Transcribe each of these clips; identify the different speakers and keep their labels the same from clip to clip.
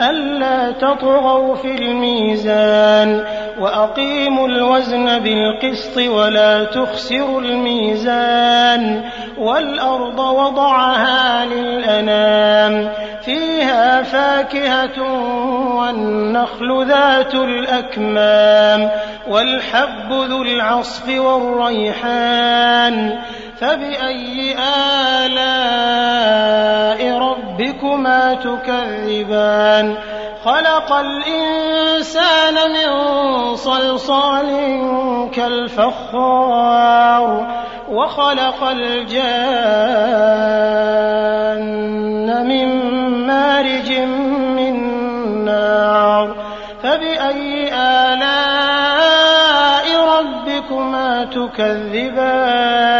Speaker 1: ألا تطغوا في الميزان وأقيموا الوزن بالقسط ولا تخسروا الميزان والأرض وضعها للأنام فيها فاكهة والنخل ذات الأكمام والحب ذو العصف والريحان فبأي آلاء ربكما تكذبان؟ خلق الإنسان من صلصال كالفخار وخلق الجان من مارج من نار. فبأي آلاء ربكما تكذبان؟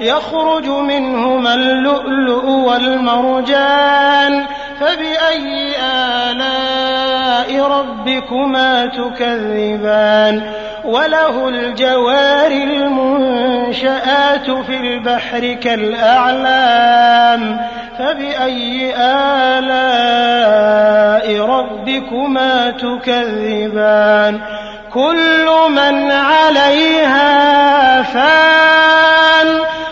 Speaker 1: يخرج منهما اللؤلؤ والمرجان فبأي آلاء ربكما تكذبان وله الجوار المنشآت في البحر كالأعلام فبأي آلاء ربكما تكذبان كل من عليها فان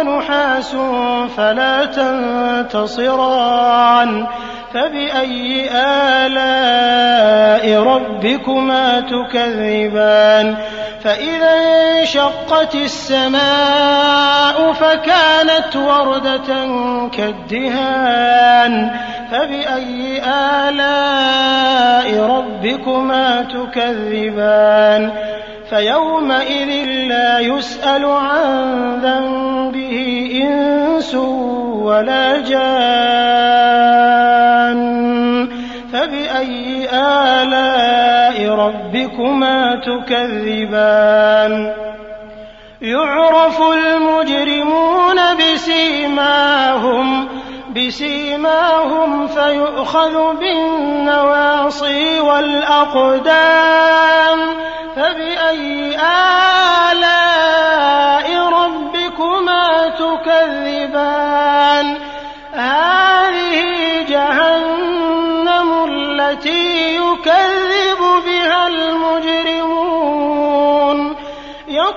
Speaker 1: ونحاس فلا تنتصران فبأي آلاء ربكما تكذبان فإذا انشقت السماء فكانت وردة كالدهان فبأي آلاء ربكما تكذبان فيومئذ لا يسأل عن ذنبه إنس ولا جان فبأي آلاء ربكما تكذبان يعرف المجرمون بسيماهم بسيماهم فيؤخذ بالنواصي والأقدام فبأي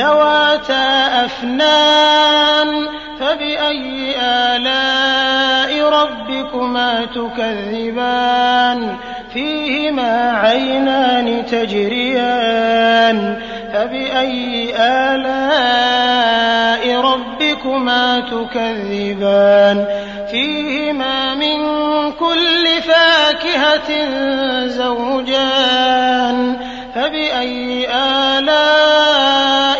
Speaker 1: ذَوَاتَا أَفْنَانٍ فَبِأَيِّ آلَاءِ رَبِّكُمَا تُكَذِّبَانِ؟ فِيهِمَا عَيْنَانِ تَجْرِيَانِ فَبِأَيِّ آلَاءِ رَبِّكُمَا تُكَذِّبَانِ؟ فِيهِمَا مِن كُلِّ فَاكِهَةٍ زَوْجَانِ فَبِأَيِّ آلَاءِ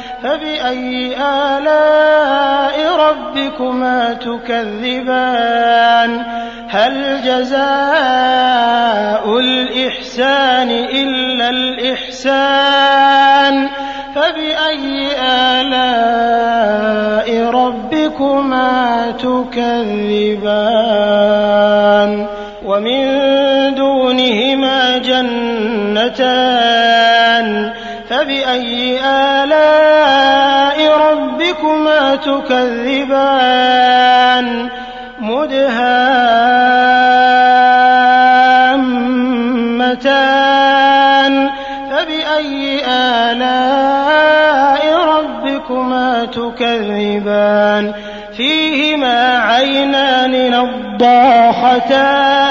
Speaker 1: فَبِأَيِّ آلَاءِ رَبِّكُمَا تُكَذِّبَانِ؟ هَلْ جَزَاءُ الْإِحْسَانِ إِلَّا الْإِحْسَانُ؟ فَبِأَيِّ آلَاءِ رَبِّكُمَا تُكَذِّبَانِ؟ وَمِن دُونِهِمَا جَنَّتَانِ. فَبِأَيِّ آلَاءِ تُكَذِّبَانِ مُدْهَامَّتَانِ فَبِأَيِّ آلَاءِ رَبِّكُمَا تُكَذِّبَانِ؟ فِيهِمَا عَيْنَانِ نَضَّاخَتَانِ